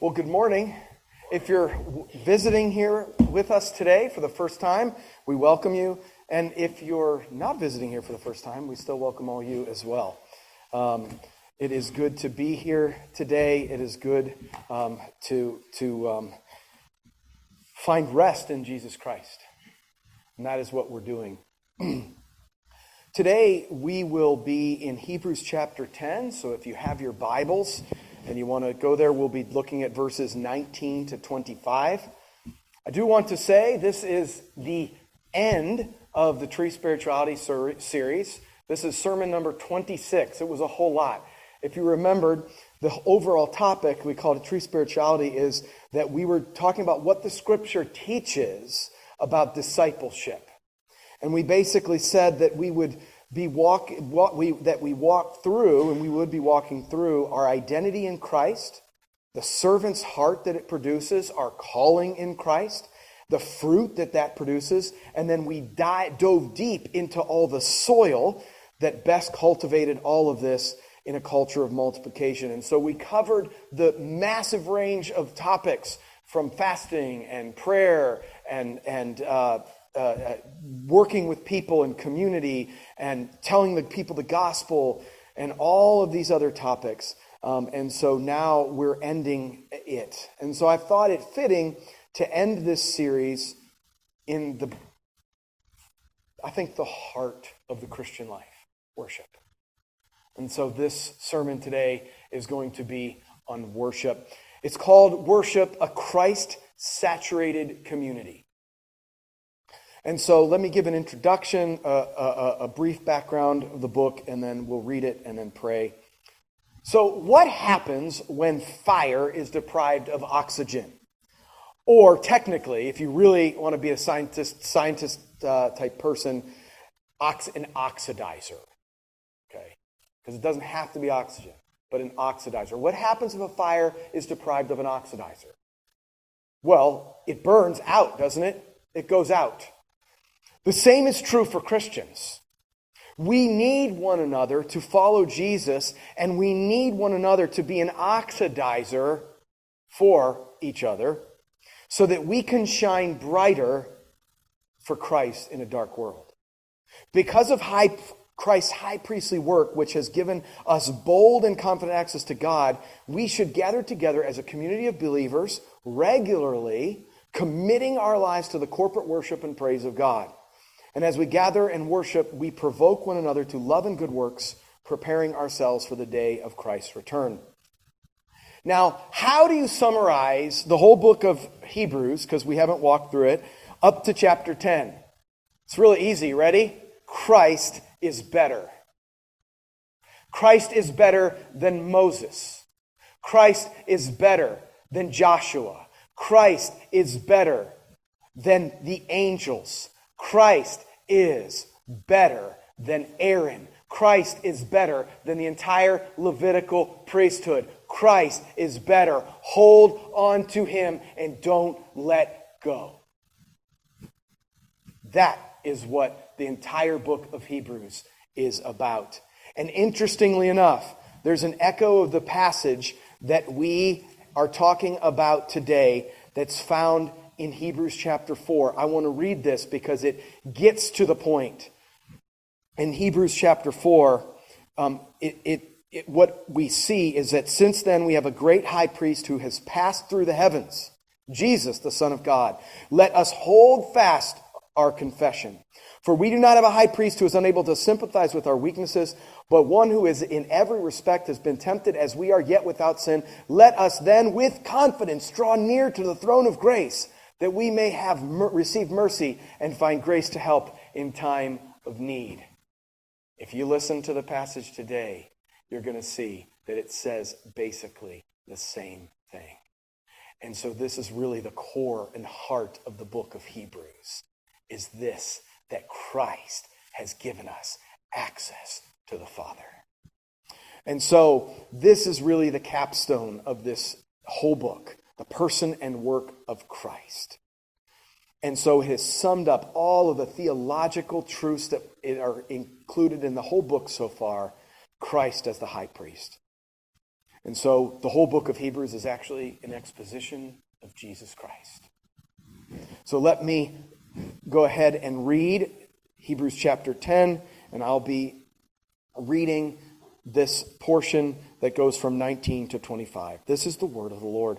Well, good morning. If you're visiting here with us today for the first time, we welcome you. And if you're not visiting here for the first time, we still welcome all you as well. Um, it is good to be here today. It is good um, to, to um, find rest in Jesus Christ. And that is what we're doing. today, we will be in Hebrews chapter 10. So if you have your Bibles, and you want to go there, we'll be looking at verses 19 to 25. I do want to say this is the end of the Tree Spirituality series. This is sermon number 26. It was a whole lot. If you remembered, the overall topic we called it Tree Spirituality is that we were talking about what the scripture teaches about discipleship. And we basically said that we would be walk, what we, that we walk through, and we would be walking through our identity in Christ, the servant's heart that it produces, our calling in Christ, the fruit that that produces, and then we dive, dove deep into all the soil that best cultivated all of this in a culture of multiplication. And so we covered the massive range of topics from fasting and prayer and, and uh, uh, uh, working with people and community and telling the people the gospel and all of these other topics. Um, and so now we're ending it. And so I thought it fitting to end this series in the, I think, the heart of the Christian life worship. And so this sermon today is going to be on worship. It's called Worship, a Christ saturated community. And so let me give an introduction, a, a, a, brief background of the book, and then we'll read it and then pray. So, what happens when fire is deprived of oxygen? Or technically, if you really want to be a scientist, scientist uh, type person, ox- an oxidizer. Okay? Because it doesn't have to be oxygen, but an oxidizer. What happens if a fire is deprived of an oxidizer? Well, it burns out, doesn't it? It goes out. The same is true for Christians. We need one another to follow Jesus, and we need one another to be an oxidizer for each other so that we can shine brighter for Christ in a dark world. Because of high, Christ's high priestly work, which has given us bold and confident access to God, we should gather together as a community of believers regularly, committing our lives to the corporate worship and praise of God. And as we gather and worship, we provoke one another to love and good works, preparing ourselves for the day of Christ's return. Now, how do you summarize the whole book of Hebrews, because we haven't walked through it, up to chapter 10? It's really easy. Ready? Christ is better. Christ is better than Moses. Christ is better than Joshua. Christ is better than the angels. Christ is better than Aaron. Christ is better than the entire Levitical priesthood. Christ is better. Hold on to him and don't let go. That is what the entire book of Hebrews is about. And interestingly enough, there's an echo of the passage that we are talking about today that's found in Hebrews chapter 4. I want to read this because it gets to the point. In Hebrews chapter 4, um, it, it, it, what we see is that since then we have a great high priest who has passed through the heavens, Jesus, the Son of God. Let us hold fast our confession. For we do not have a high priest who is unable to sympathize with our weaknesses, but one who is in every respect has been tempted as we are yet without sin. Let us then with confidence draw near to the throne of grace that we may have receive mercy and find grace to help in time of need. If you listen to the passage today, you're going to see that it says basically the same thing. And so this is really the core and heart of the book of Hebrews is this that Christ has given us access to the Father. And so this is really the capstone of this whole book the person and work of Christ. And so it has summed up all of the theological truths that are included in the whole book so far Christ as the high priest. And so the whole book of Hebrews is actually an exposition of Jesus Christ. So let me go ahead and read Hebrews chapter 10, and I'll be reading this portion that goes from 19 to 25. This is the word of the Lord.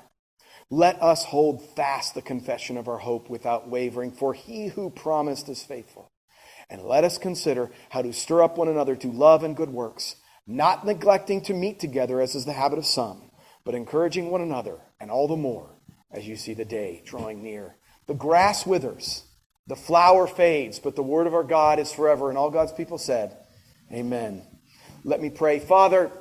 Let us hold fast the confession of our hope without wavering, for he who promised is faithful. And let us consider how to stir up one another to love and good works, not neglecting to meet together as is the habit of some, but encouraging one another, and all the more as you see the day drawing near. The grass withers, the flower fades, but the word of our God is forever. And all God's people said, Amen. Let me pray. Father,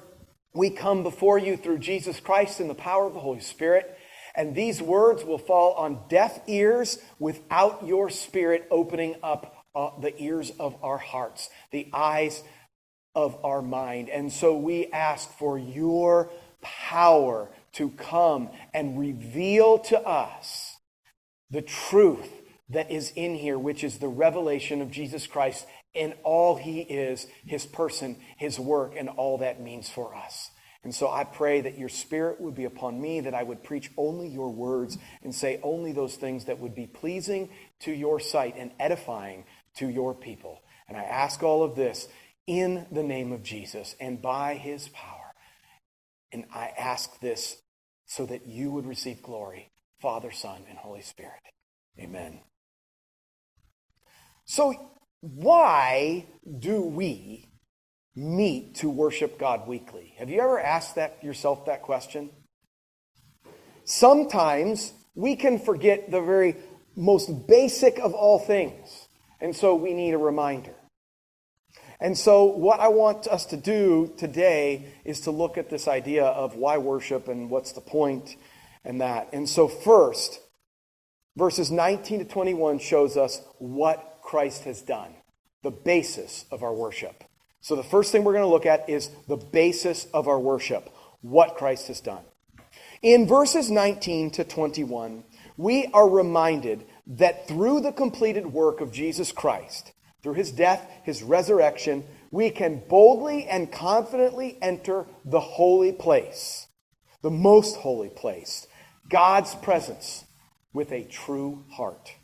we come before you through Jesus Christ in the power of the Holy Spirit. And these words will fall on deaf ears without your Spirit opening up uh, the ears of our hearts, the eyes of our mind. And so we ask for your power to come and reveal to us the truth that is in here, which is the revelation of Jesus Christ and all he is, his person, his work, and all that means for us. And so I pray that your spirit would be upon me, that I would preach only your words and say only those things that would be pleasing to your sight and edifying to your people. And I ask all of this in the name of Jesus and by his power. And I ask this so that you would receive glory, Father, Son, and Holy Spirit. Amen. So, why do we meet to worship God weekly? Have you ever asked that yourself that question? Sometimes we can forget the very most basic of all things, and so we need a reminder. And so, what I want us to do today is to look at this idea of why worship and what's the point and that. And so, first, verses 19 to 21 shows us what Christ has done, the basis of our worship. So, the first thing we're going to look at is the basis of our worship, what Christ has done. In verses 19 to 21, we are reminded that through the completed work of Jesus Christ, through his death, his resurrection, we can boldly and confidently enter the holy place, the most holy place, God's presence with a true heart.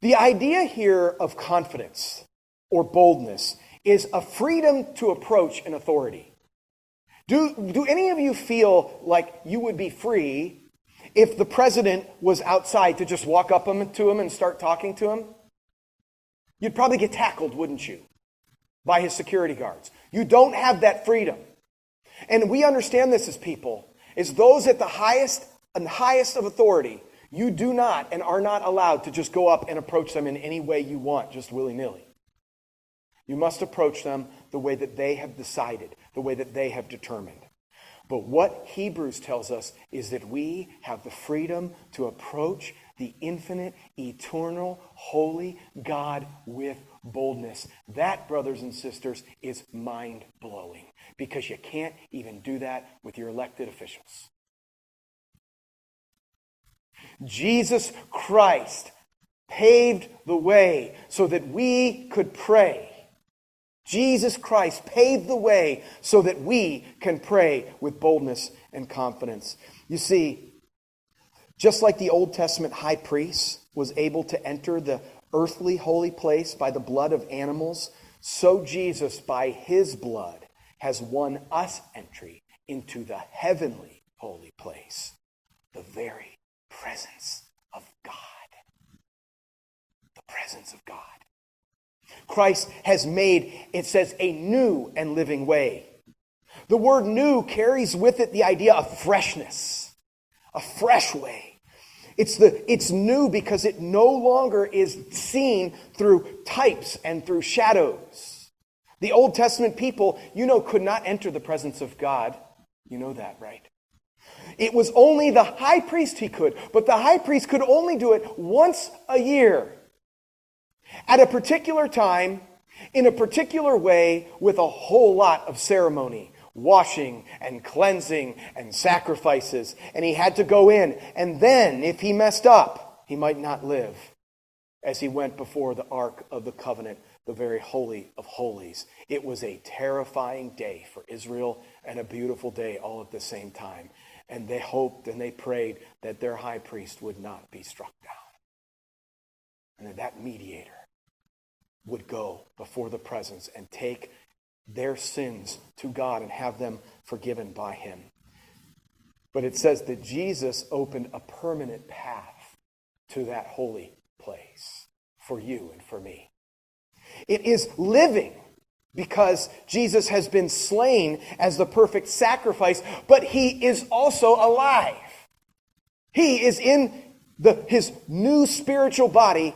The idea here of confidence or boldness is a freedom to approach an authority. Do, do any of you feel like you would be free if the president was outside to just walk up to him and start talking to him? You'd probably get tackled, wouldn't you? By his security guards. You don't have that freedom. And we understand this as people, is those at the highest and highest of authority, you do not and are not allowed to just go up and approach them in any way you want, just willy-nilly. You must approach them the way that they have decided, the way that they have determined. But what Hebrews tells us is that we have the freedom to approach the infinite, eternal, holy God with boldness. That, brothers and sisters, is mind blowing because you can't even do that with your elected officials. Jesus Christ paved the way so that we could pray. Jesus Christ paved the way so that we can pray with boldness and confidence. You see, just like the Old Testament high priest was able to enter the earthly holy place by the blood of animals, so Jesus, by his blood, has won us entry into the heavenly holy place, the very presence of God. The presence of God. Christ has made, it says, a new and living way. The word new carries with it the idea of freshness, a fresh way. It's, the, it's new because it no longer is seen through types and through shadows. The Old Testament people, you know, could not enter the presence of God. You know that, right? It was only the high priest he could, but the high priest could only do it once a year. At a particular time, in a particular way, with a whole lot of ceremony, washing and cleansing and sacrifices. And he had to go in. And then, if he messed up, he might not live as he went before the Ark of the Covenant, the very Holy of Holies. It was a terrifying day for Israel and a beautiful day all at the same time. And they hoped and they prayed that their high priest would not be struck down. And that that mediator would go before the presence and take their sins to God and have them forgiven by him. But it says that Jesus opened a permanent path to that holy place for you and for me. It is living because Jesus has been slain as the perfect sacrifice, but he is also alive. He is in the, his new spiritual body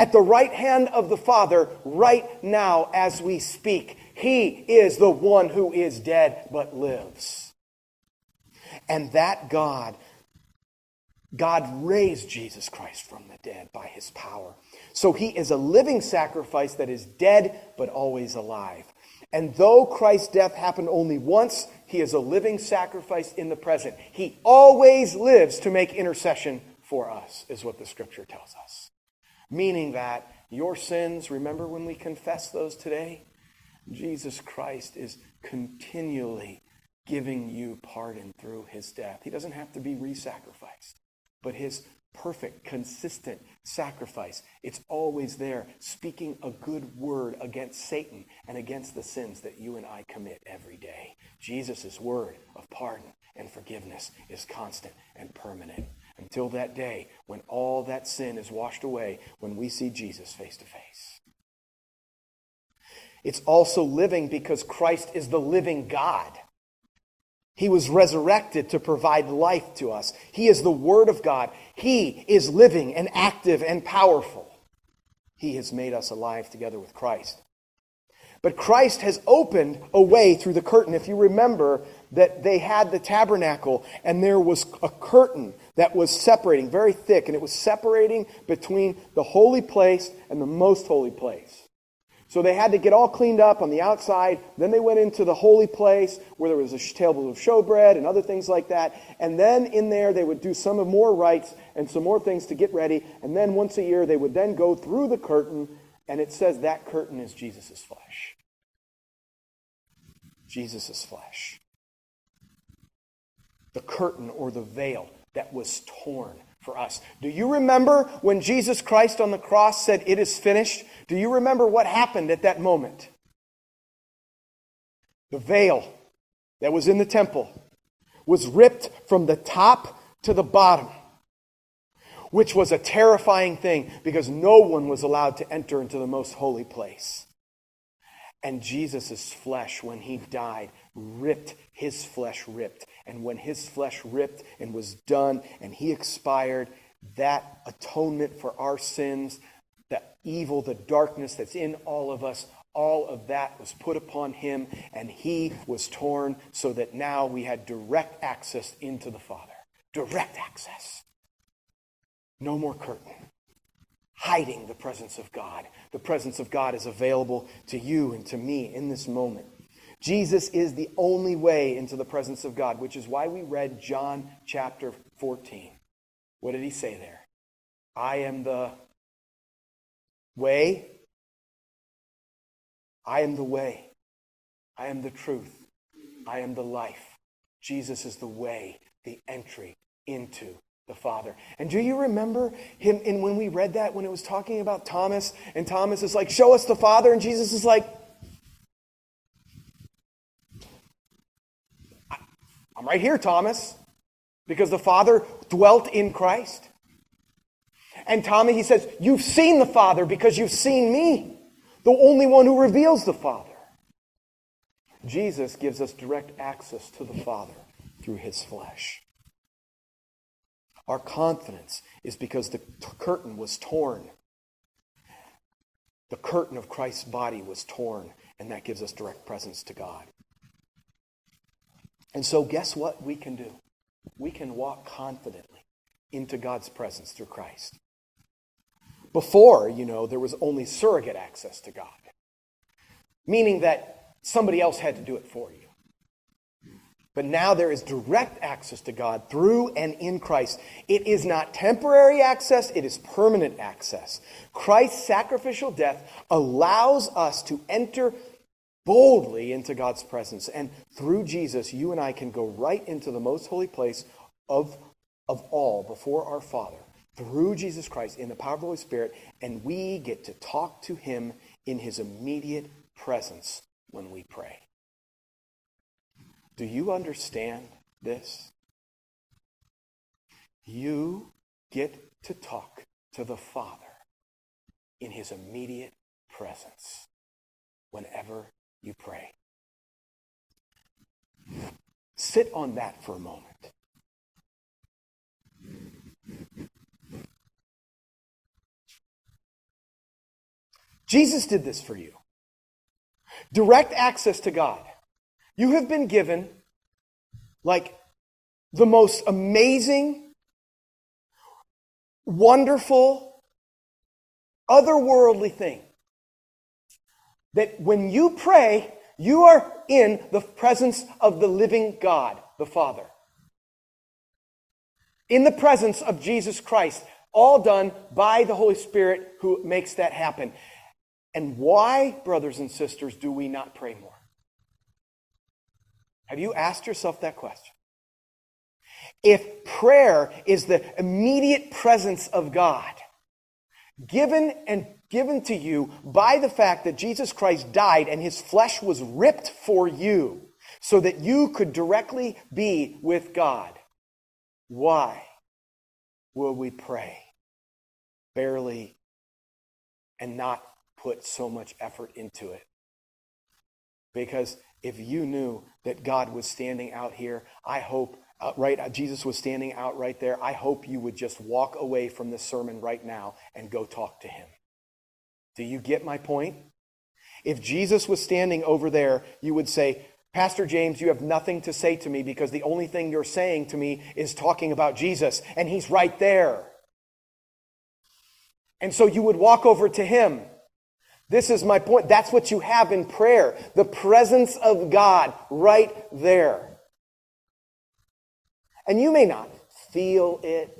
at the right hand of the Father right now as we speak. He is the one who is dead but lives. And that God, God raised Jesus Christ from the dead by his power. So he is a living sacrifice that is dead but always alive. And though Christ's death happened only once, he is a living sacrifice in the present. He always lives to make intercession for us, is what the scripture tells us. Meaning that your sins, remember when we confess those today? Jesus Christ is continually giving you pardon through his death. He doesn't have to be re sacrificed, but his perfect, consistent sacrifice, it's always there, speaking a good word against Satan and against the sins that you and I commit every day. Jesus' word of pardon and forgiveness is constant and permanent until that day when all that sin is washed away when we see Jesus face to face. It's also living because Christ is the living God. He was resurrected to provide life to us. He is the Word of God. He is living and active and powerful. He has made us alive together with Christ. But Christ has opened a way through the curtain. If you remember that they had the tabernacle and there was a curtain that was separating, very thick, and it was separating between the holy place and the most holy place. So they had to get all cleaned up on the outside. Then they went into the holy place where there was a table of showbread and other things like that. And then in there they would do some more rites and some more things to get ready. And then once a year they would then go through the curtain, and it says that curtain is Jesus' flesh. Jesus' flesh. The curtain or the veil that was torn for us. Do you remember when Jesus Christ on the cross said, It is finished? Do you remember what happened at that moment? The veil that was in the temple was ripped from the top to the bottom, which was a terrifying thing because no one was allowed to enter into the most holy place. And Jesus' flesh, when he died, ripped, his flesh ripped. And when his flesh ripped and was done and he expired, that atonement for our sins, the evil, the darkness that's in all of us, all of that was put upon him, and he was torn so that now we had direct access into the Father. Direct access. No more curtain. Hiding the presence of God. The presence of God is available to you and to me in this moment. Jesus is the only way into the presence of God, which is why we read John chapter 14. What did he say there? I am the way. I am the way. I am the truth. I am the life. Jesus is the way, the entry into the Father. And do you remember him and when we read that when it was talking about Thomas and Thomas is like, "Show us the Father," and Jesus is like, I'm right here, Thomas, because the Father dwelt in Christ. And Tommy, he says, You've seen the Father because you've seen me, the only one who reveals the Father. Jesus gives us direct access to the Father through his flesh. Our confidence is because the curtain was torn. The curtain of Christ's body was torn, and that gives us direct presence to God. And so, guess what we can do? we can walk confidently into God's presence through Christ. Before, you know, there was only surrogate access to God, meaning that somebody else had to do it for you. But now there is direct access to God through and in Christ. It is not temporary access, it is permanent access. Christ's sacrificial death allows us to enter boldly into God's presence. And through Jesus, you and I can go right into the most holy place of, of all before our Father through Jesus Christ in the power of the Holy Spirit, and we get to talk to Him in His immediate presence when we pray. Do you understand this? You get to talk to the Father in His immediate presence whenever you pray. Sit on that for a moment. Jesus did this for you. Direct access to God. You have been given like the most amazing, wonderful, otherworldly thing. That when you pray, you are in the presence of the living God, the Father. In the presence of Jesus Christ, all done by the Holy Spirit who makes that happen. And why, brothers and sisters, do we not pray more? Have you asked yourself that question? If prayer is the immediate presence of God, given and given to you by the fact that Jesus Christ died and his flesh was ripped for you so that you could directly be with God, why will we pray barely and not put so much effort into it. Because if you knew that God was standing out here, I hope, uh, right, Jesus was standing out right there, I hope you would just walk away from this sermon right now and go talk to him. Do you get my point? If Jesus was standing over there, you would say, Pastor James, you have nothing to say to me because the only thing you're saying to me is talking about Jesus, and he's right there. And so you would walk over to him this is my point. That's what you have in prayer. The presence of God right there. And you may not feel it.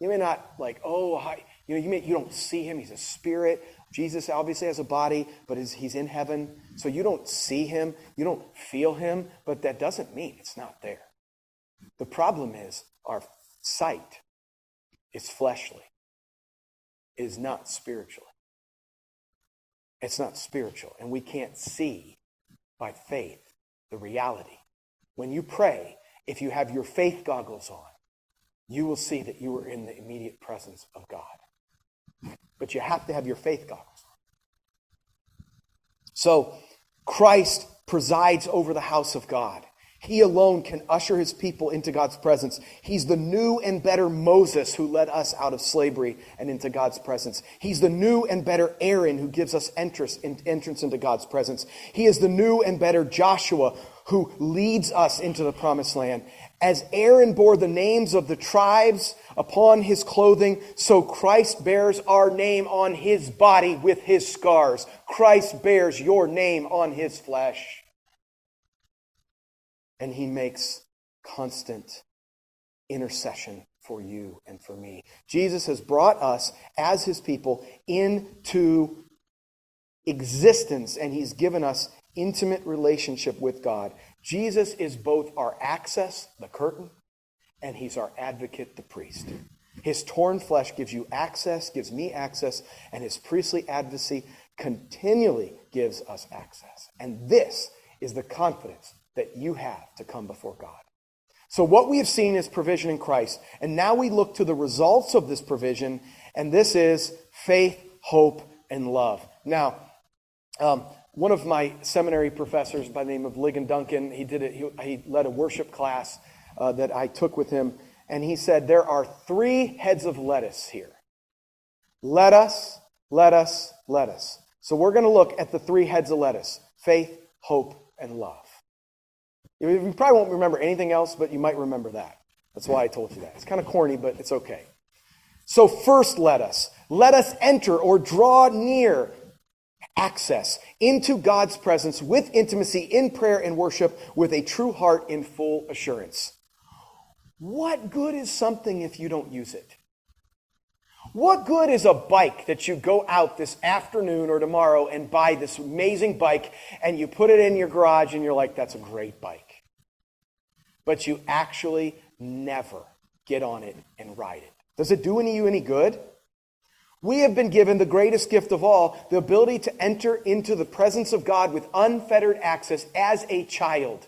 You may not like, oh, you know, you, may, you don't see him. He's a spirit. Jesus obviously has a body, but he's in heaven. So you don't see him. You don't feel him, but that doesn't mean it's not there. The problem is our sight is fleshly. It is not spiritually. It's not spiritual, and we can't see by faith the reality. When you pray, if you have your faith goggles on, you will see that you are in the immediate presence of God. But you have to have your faith goggles. So, Christ presides over the house of God. He alone can usher his people into God's presence. He's the new and better Moses who led us out of slavery and into God's presence. He's the new and better Aaron who gives us entrance, entrance into God's presence. He is the new and better Joshua who leads us into the promised land. As Aaron bore the names of the tribes upon his clothing, so Christ bears our name on his body with his scars. Christ bears your name on his flesh and he makes constant intercession for you and for me. Jesus has brought us as his people into existence and he's given us intimate relationship with God. Jesus is both our access, the curtain, and he's our advocate, the priest. His torn flesh gives you access, gives me access, and his priestly advocacy continually gives us access. And this is the confidence that you have to come before God. So, what we have seen is provision in Christ. And now we look to the results of this provision, and this is faith, hope, and love. Now, um, one of my seminary professors by the name of Ligon Duncan, he, did it, he, he led a worship class uh, that I took with him, and he said, There are three heads of lettuce here. Let us, let us, let us. So, we're going to look at the three heads of lettuce faith, hope, and love. You probably won't remember anything else, but you might remember that. That's why I told you that. It's kind of corny, but it's okay. So, first, let us. Let us enter or draw near access into God's presence with intimacy in prayer and worship with a true heart in full assurance. What good is something if you don't use it? What good is a bike that you go out this afternoon or tomorrow and buy this amazing bike and you put it in your garage and you're like, that's a great bike? But you actually never get on it and ride it. Does it do any, you any good? We have been given the greatest gift of all, the ability to enter into the presence of God with unfettered access as a child.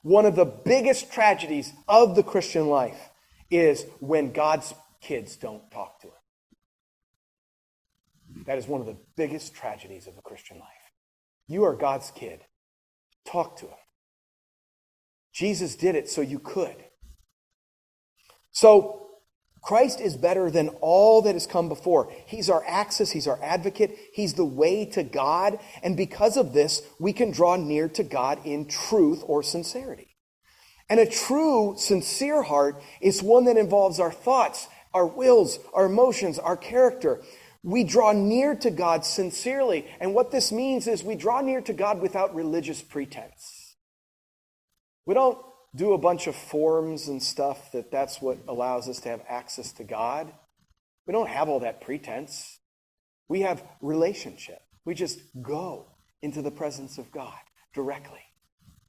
One of the biggest tragedies of the Christian life is when God's kids don't talk to him. That is one of the biggest tragedies of the Christian life. You are God's kid. Talk to him. Jesus did it so you could. So, Christ is better than all that has come before. He's our access, He's our advocate, He's the way to God, and because of this, we can draw near to God in truth or sincerity. And a true, sincere heart is one that involves our thoughts our wills, our emotions, our character. We draw near to God sincerely. And what this means is we draw near to God without religious pretense. We don't do a bunch of forms and stuff that that's what allows us to have access to God. We don't have all that pretense. We have relationship. We just go into the presence of God directly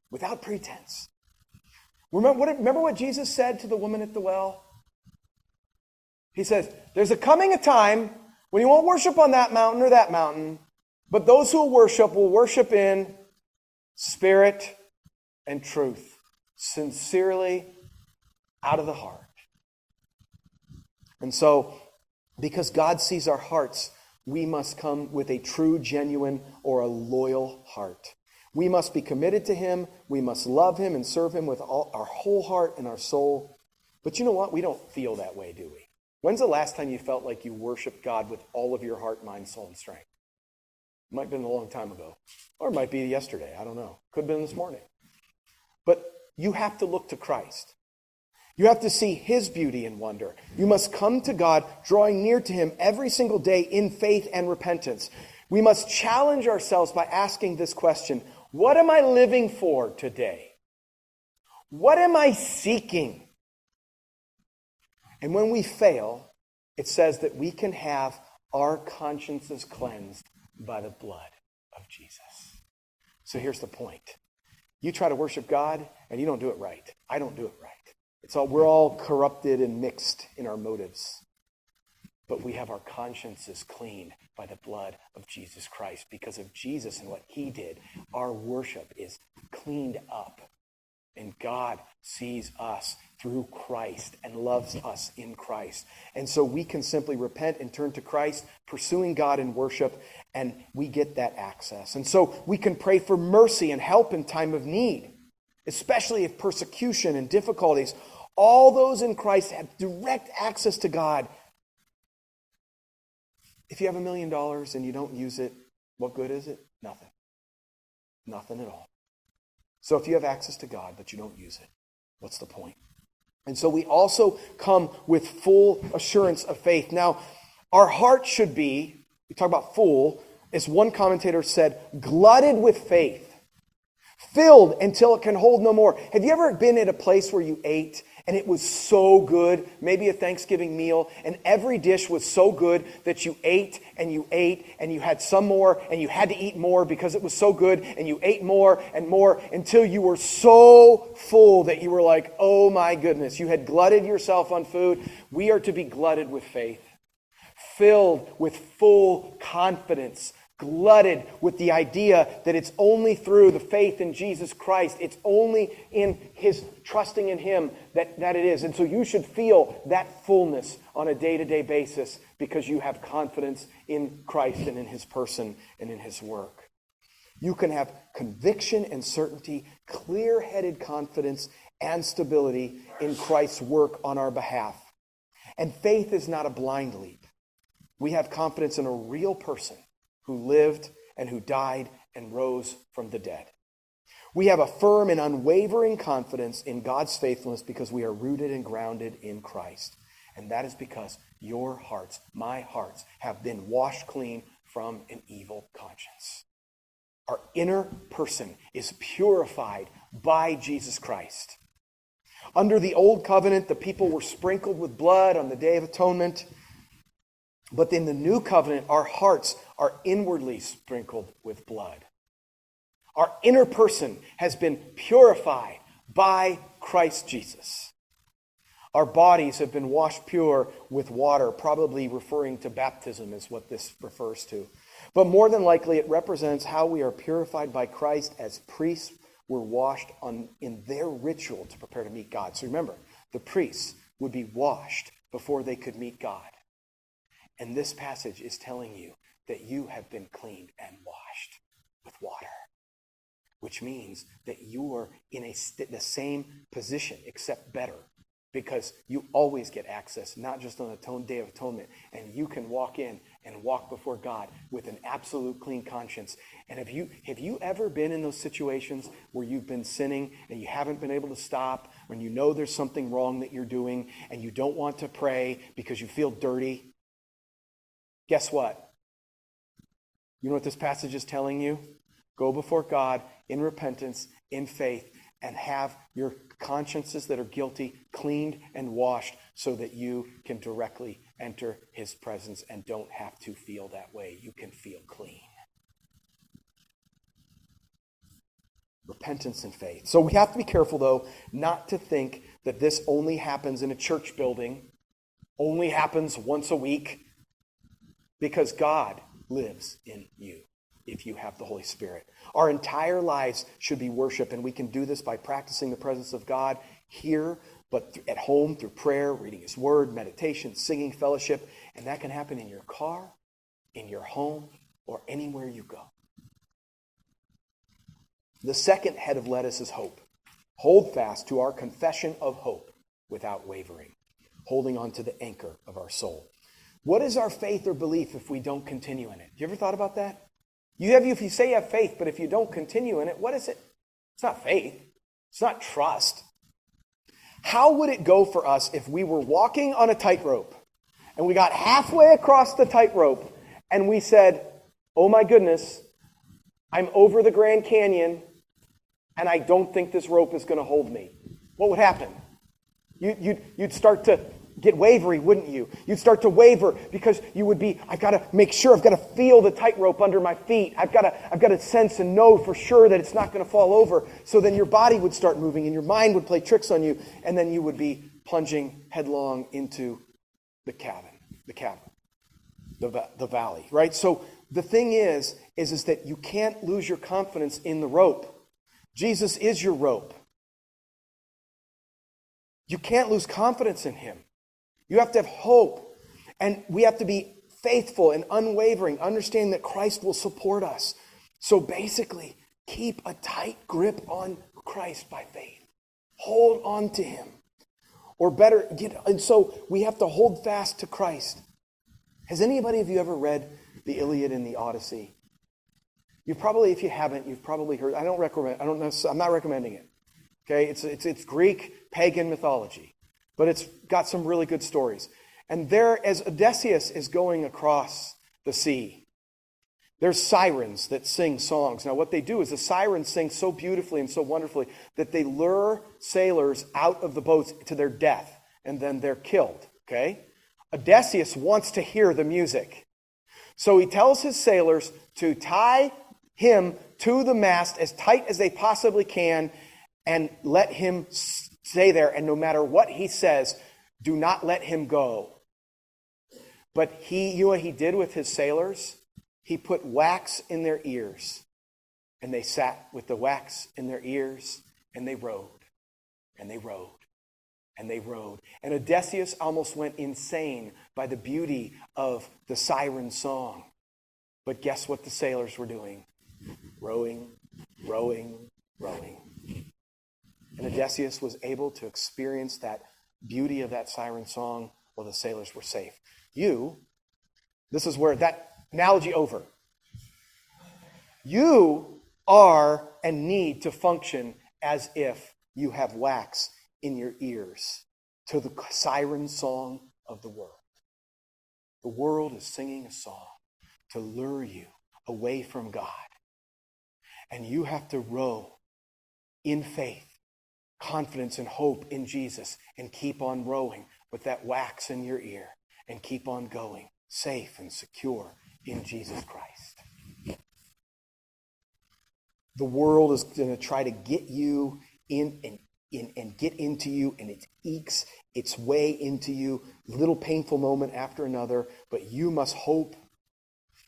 without pretense. Remember what, remember what Jesus said to the woman at the well? He says, There's a coming a time when you won't worship on that mountain or that mountain, but those who worship will worship in spirit and truth, sincerely out of the heart. And so, because God sees our hearts, we must come with a true, genuine, or a loyal heart. We must be committed to Him. We must love Him and serve Him with all, our whole heart and our soul. But you know what? We don't feel that way, do we? When's the last time you felt like you worshiped God with all of your heart, mind, soul, and strength? It might have been a long time ago. Or it might be yesterday. I don't know. Could have been this morning. But you have to look to Christ. You have to see his beauty and wonder. You must come to God, drawing near to him every single day in faith and repentance. We must challenge ourselves by asking this question What am I living for today? What am I seeking? And when we fail, it says that we can have our consciences cleansed by the blood of Jesus. So here's the point. You try to worship God and you don't do it right. I don't do it right. It's all we're all corrupted and mixed in our motives. But we have our consciences cleaned by the blood of Jesus Christ. Because of Jesus and what he did, our worship is cleaned up. And God sees us through Christ and loves us in Christ. And so we can simply repent and turn to Christ, pursuing God in worship, and we get that access. And so we can pray for mercy and help in time of need, especially if persecution and difficulties. All those in Christ have direct access to God. If you have a million dollars and you don't use it, what good is it? Nothing. Nothing at all. So if you have access to God but you don't use it, what's the point? And so we also come with full assurance of faith. Now, our heart should be, we talk about full, as one commentator said, glutted with faith, filled until it can hold no more. Have you ever been at a place where you ate and it was so good, maybe a Thanksgiving meal, and every dish was so good that you ate and you ate and you had some more and you had to eat more because it was so good and you ate more and more until you were so full that you were like, oh my goodness, you had glutted yourself on food. We are to be glutted with faith, filled with full confidence glutted with the idea that it's only through the faith in Jesus Christ, it's only in his trusting in him that, that it is. And so you should feel that fullness on a day to day basis because you have confidence in Christ and in his person and in his work. You can have conviction and certainty, clear headed confidence and stability in Christ's work on our behalf. And faith is not a blind leap. We have confidence in a real person who lived and who died and rose from the dead. We have a firm and unwavering confidence in God's faithfulness because we are rooted and grounded in Christ. And that is because your hearts, my hearts, have been washed clean from an evil conscience. Our inner person is purified by Jesus Christ. Under the old covenant, the people were sprinkled with blood on the Day of Atonement. But in the new covenant, our hearts are inwardly sprinkled with blood. Our inner person has been purified by Christ Jesus. Our bodies have been washed pure with water, probably referring to baptism, is what this refers to. But more than likely, it represents how we are purified by Christ as priests were washed on, in their ritual to prepare to meet God. So remember, the priests would be washed before they could meet God. And this passage is telling you that you have been cleaned and washed with water, which means that you are in a, the same position, except better, because you always get access, not just on the Day of Atonement, and you can walk in and walk before God with an absolute clean conscience. And have you, have you ever been in those situations where you've been sinning and you haven't been able to stop, when you know there's something wrong that you're doing and you don't want to pray because you feel dirty? Guess what? You know what this passage is telling you? Go before God in repentance, in faith, and have your consciences that are guilty cleaned and washed so that you can directly enter his presence and don't have to feel that way. You can feel clean. Repentance and faith. So we have to be careful, though, not to think that this only happens in a church building, only happens once a week, because God lives in you if you have the Holy Spirit. Our entire lives should be worship, and we can do this by practicing the presence of God here, but at home through prayer, reading His Word, meditation, singing, fellowship, and that can happen in your car, in your home, or anywhere you go. The second head of lettuce is hope. Hold fast to our confession of hope without wavering, holding on to the anchor of our soul. What is our faith or belief if we don't continue in it? You ever thought about that? You have if you say you have faith, but if you don't continue in it, what is it? It's not faith. It's not trust. How would it go for us if we were walking on a tightrope and we got halfway across the tightrope and we said, Oh my goodness, I'm over the Grand Canyon and I don't think this rope is going to hold me? What would happen? You, would you'd, you'd start to get wavery, wouldn't you? You'd start to waver because you would be, I've got to make sure, I've got to feel the tightrope under my feet. I've got to, I've got to sense and know for sure that it's not going to fall over. So then your body would start moving and your mind would play tricks on you, and then you would be plunging headlong into the cabin, the cabin, the, the valley, right? So the thing is, is, is that you can't lose your confidence in the rope. Jesus is your rope. You can't lose confidence in him. You have to have hope. And we have to be faithful and unwavering, understanding that Christ will support us. So basically, keep a tight grip on Christ by faith. Hold on to him. Or better, get, and so we have to hold fast to Christ. Has anybody of you ever read the Iliad and the Odyssey? You probably, if you haven't, you've probably heard. I don't recommend. I don't. I'm not recommending it. Okay, it's it's it's Greek pagan mythology but it's got some really good stories. And there, as Odysseus is going across the sea, there's sirens that sing songs. Now, what they do is the sirens sing so beautifully and so wonderfully that they lure sailors out of the boats to their death, and then they're killed. Okay? Odysseus wants to hear the music. So he tells his sailors to tie him to the mast as tight as they possibly can and let him Stay there, and no matter what he says, do not let him go. But he, you know what he did with his sailors? He put wax in their ears, and they sat with the wax in their ears, and they rowed, and they rowed, and they rowed. And Odysseus almost went insane by the beauty of the siren song. But guess what the sailors were doing? Rowing, rowing, rowing. And Odysseus was able to experience that beauty of that siren song while the sailors were safe. You, this is where that analogy over. You are and need to function as if you have wax in your ears to the siren song of the world. The world is singing a song to lure you away from God. And you have to row in faith, confidence, and hope in Jesus and keep on rowing with that wax in your ear and keep on going safe and secure in Jesus Christ. The world is going to try to get you in and, in, and get into you, and it ekes its way into you, little painful moment after another, but you must hope.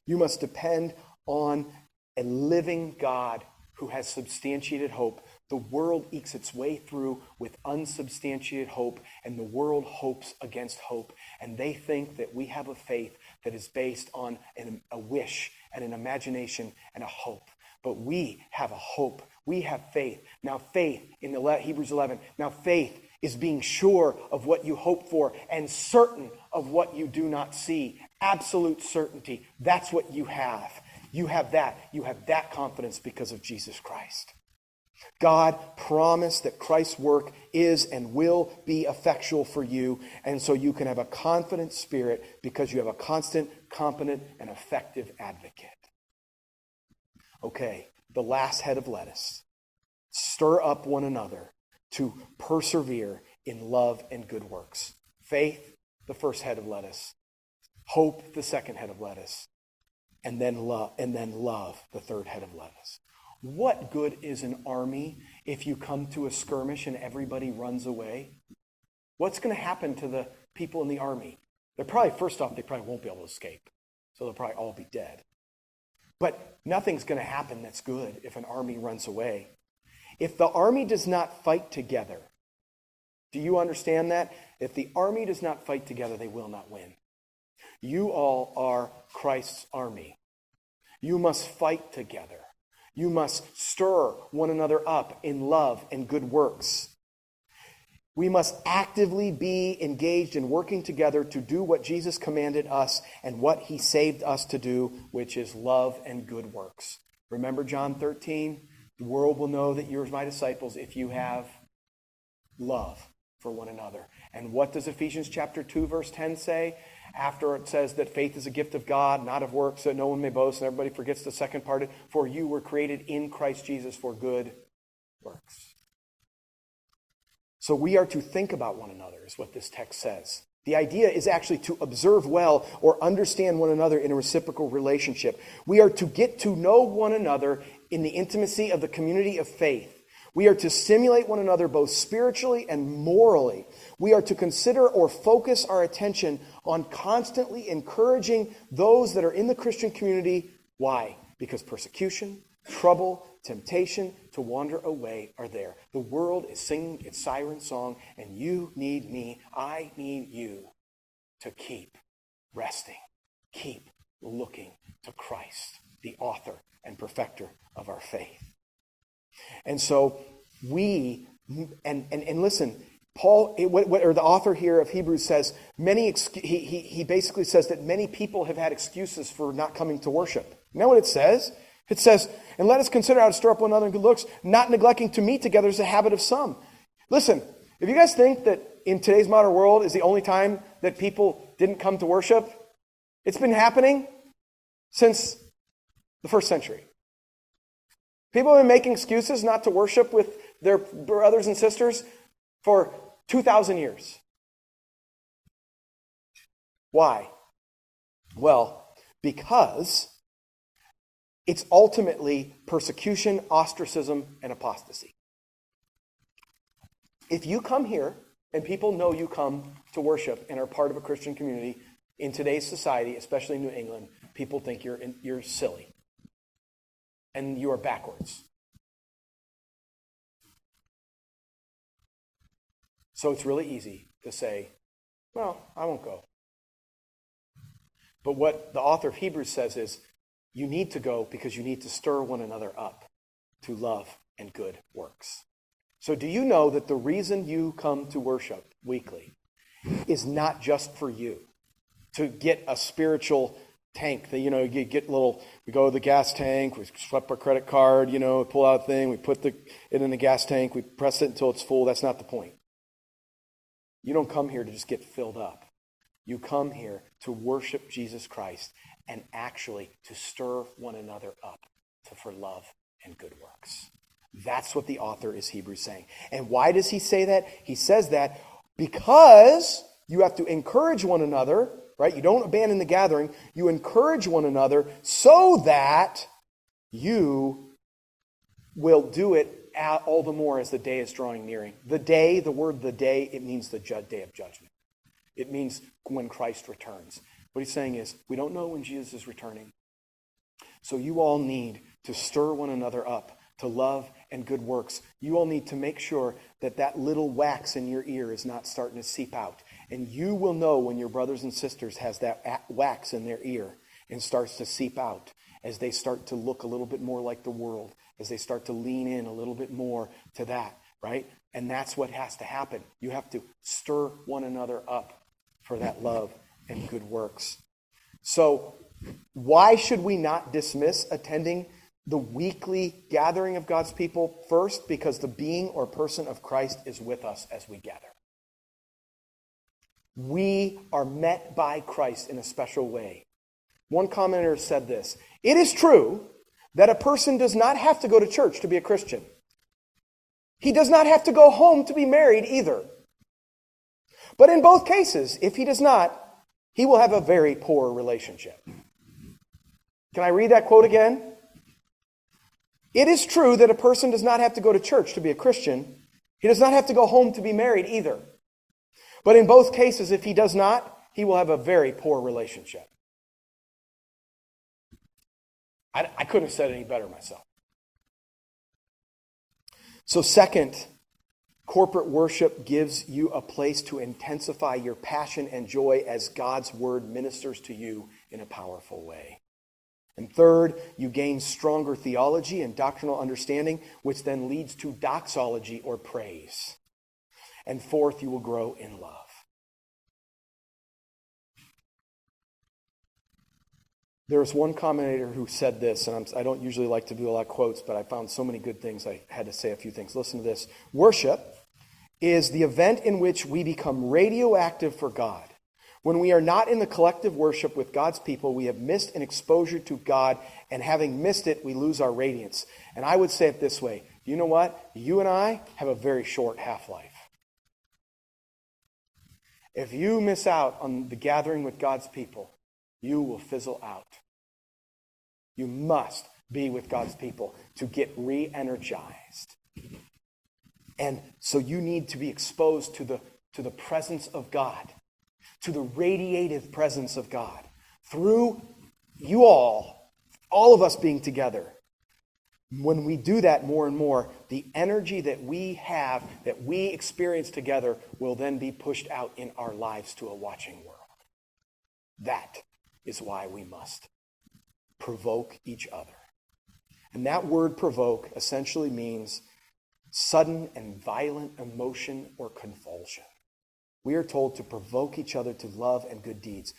You must depend on a living God who has substantiated hope. The world ekes its way through with unsubstantiated hope, and the world hopes against hope. And they think that we have a faith that is based on an, a wish and an imagination and a hope. But we have a hope. We have faith. Now, faith in the Hebrews 11. Now, faith is being sure of what you hope for and certain of what you do not see. Absolute certainty. That's what you have. You have that. You have that confidence because of Jesus Christ. God promised that Christ's work is and will be effectual for you, and so you can have a confident spirit because you have a constant, competent, and effective advocate. Okay, the last head of lettuce. Stir up one another to persevere in love and good works. Faith, the first head of lettuce. Hope, the second head of lettuce. And then love, and then love, the third head of lettuce. What good is an army if you come to a skirmish and everybody runs away? What's going to happen to the people in the army? They're probably, first off, they probably won't be able to escape. So they'll probably all be dead. But nothing's going to happen that's good if an army runs away. If the army does not fight together, do you understand that? If the army does not fight together, they will not win. You all are Christ's army. You must fight together. You must stir one another up in love and good works. We must actively be engaged in working together to do what Jesus commanded us and what he saved us to do, which is love and good works. Remember John 13? The world will know that you're my disciples if you have love for one another. And what does Ephesians chapter 2 verse 10 say? After it says that faith is a gift of God, not of works, so that no one may boast, and everybody forgets the second part, for you were created in Christ Jesus for good works. So we are to think about one another, is what this text says. The idea is actually to observe well or understand one another in a reciprocal relationship. We are to get to know one another in the intimacy of the community of faith. We are to stimulate one another both spiritually and morally. We are to consider or focus our attention on constantly encouraging those that are in the Christian community. Why? Because persecution, trouble, temptation to wander away are there. The world is singing its siren song, and you need me. I need you to keep resting, keep looking to Christ, the author and perfecter of our faith. And so we, and, and, and listen, Paul, or the author here of Hebrews says, many, he, he, he basically says that many people have had excuses for not coming to worship. You know what it says? It says, and let us consider how to stir up one another in good looks, not neglecting to meet together is a habit of some. Listen, if you guys think that in today's modern world is the only time that people didn't come to worship, it's been happening since the first century. People have been making excuses not to worship with their brothers and sisters for 2,000 years. Why? Well, because it's ultimately persecution, ostracism, and apostasy. If you come here and people know you come to worship and are part of a Christian community in today's society, especially in New England, people think you're, you're silly and you are backwards. So it's really easy to say, well, I won't go. But what the author of Hebrews says is, you need to go because you need to stir one another up to love and good works. So, do you know that the reason you come to worship weekly is not just for you to get a spiritual tank. That, you know, you get little, we go to the gas tank, we swipe our credit card, you know, pull out a thing, we put the, it in the gas tank, we press it until it's full. That's not the point. You don't come here to just get filled up. You come here to worship Jesus Christ and actually to stir one another up to, for love and good works. That's what the author is Hebrews saying. And why does he say that? He says that because you have to encourage one another, right? You don't abandon the gathering. You encourage one another so that you will do it all the more as the day is drawing nearing. The day, the word the day, it means the day of judgment. It means when Christ returns. What he's saying is, we don't know when Jesus is returning. So you all need to stir one another up to love and good works. You all need to make sure that that little wax in your ear is not starting to seep out. And you will know when your brothers and sisters has that wax in their ear and starts to seep out as they start to look a little bit more like the world, as they start to lean in a little bit more to that, right? And that's what has to happen. You have to stir one another up for that love and good works. So, why should we not dismiss attending the weekly gathering of God's people? First, because the being or person of Christ is with us as we gather. We are met by Christ in a special way. One commenter said this It is true that a person does not have to go to church to be a Christian. He does not have to go home to be married either. But in both cases, if he does not, he will have a very poor relationship. Can I read that quote again? It is true that a person does not have to go to church to be a Christian. He does not have to go home to be married either. But in both cases, if he does not, he will have a very poor relationship. I, I couldn't have said any better myself. So, second, corporate worship gives you a place to intensify your passion and joy as God's word ministers to you in a powerful way. And third, you gain stronger theology and doctrinal understanding, which then leads to doxology or praise. And fourth, you will grow in love. There was one commentator who said this, and I'm, I do not usually like to do a lot of quotes, but I found so many good things I had to say a few things. Listen to this. Worship is the event in which we become radioactive for God. When we are not in the collective worship with God's people, we have missed an exposure to God, and having missed it, we lose our radiance. And I would say it this way you know what? You and I have a very short half life. If you miss out on the gathering with God's people, you will fizzle out. You must be with God's people to get re energized. And so you need to be exposed to the, to the presence of God to the radiative presence of God through you all, all of us being together. When we do that more and more, the energy that we have, that we experience together, will then be pushed out in our lives to a watching world. That is why we must provoke each other. And that word provoke essentially means sudden and violent emotion or convulsion. We are told to provoke each other to love and good deeds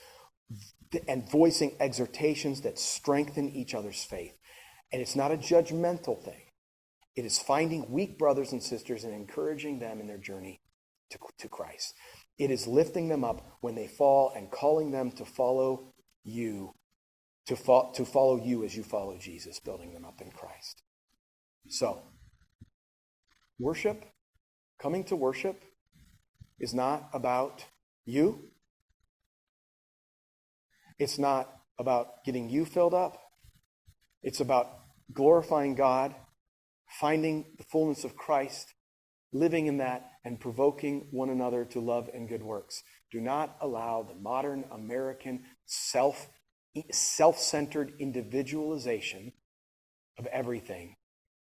and voicing exhortations that strengthen each other's faith. And it's not a judgmental thing, it is finding weak brothers and sisters and encouraging them in their journey to, to Christ. It is lifting them up when they fall and calling them to follow you, to, fo- to follow you as you follow Jesus, building them up in Christ. So, worship, coming to worship, is not about you. It's not about getting you filled up. It's about glorifying God, finding the fullness of Christ, living in that, and provoking one another to love and good works. Do not allow the modern American self self centered individualization of everything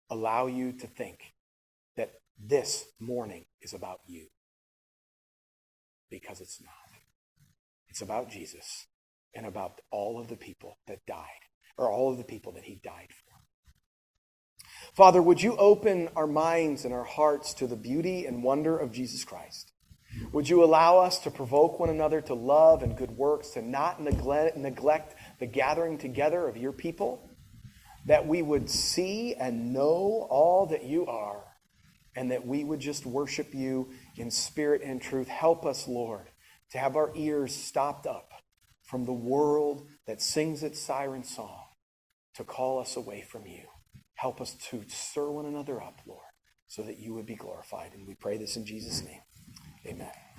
allow you to think that this morning is about you because it's not. It's about Jesus and about all of the people that died, or all of the people that he died for. Father, would you open our minds and our hearts to the beauty and wonder of Jesus Christ? Would you allow us to provoke one another to love and good works, to not neglect, neglect the gathering together of your people, that we would see and know all that you are, and that we would just worship you in spirit and truth. Help us, Lord, to have our ears stopped up from the world that sings its siren song to call us away from you. Help us to stir one another up, Lord, so that you would be glorified. And we pray this in Jesus' name. Amen.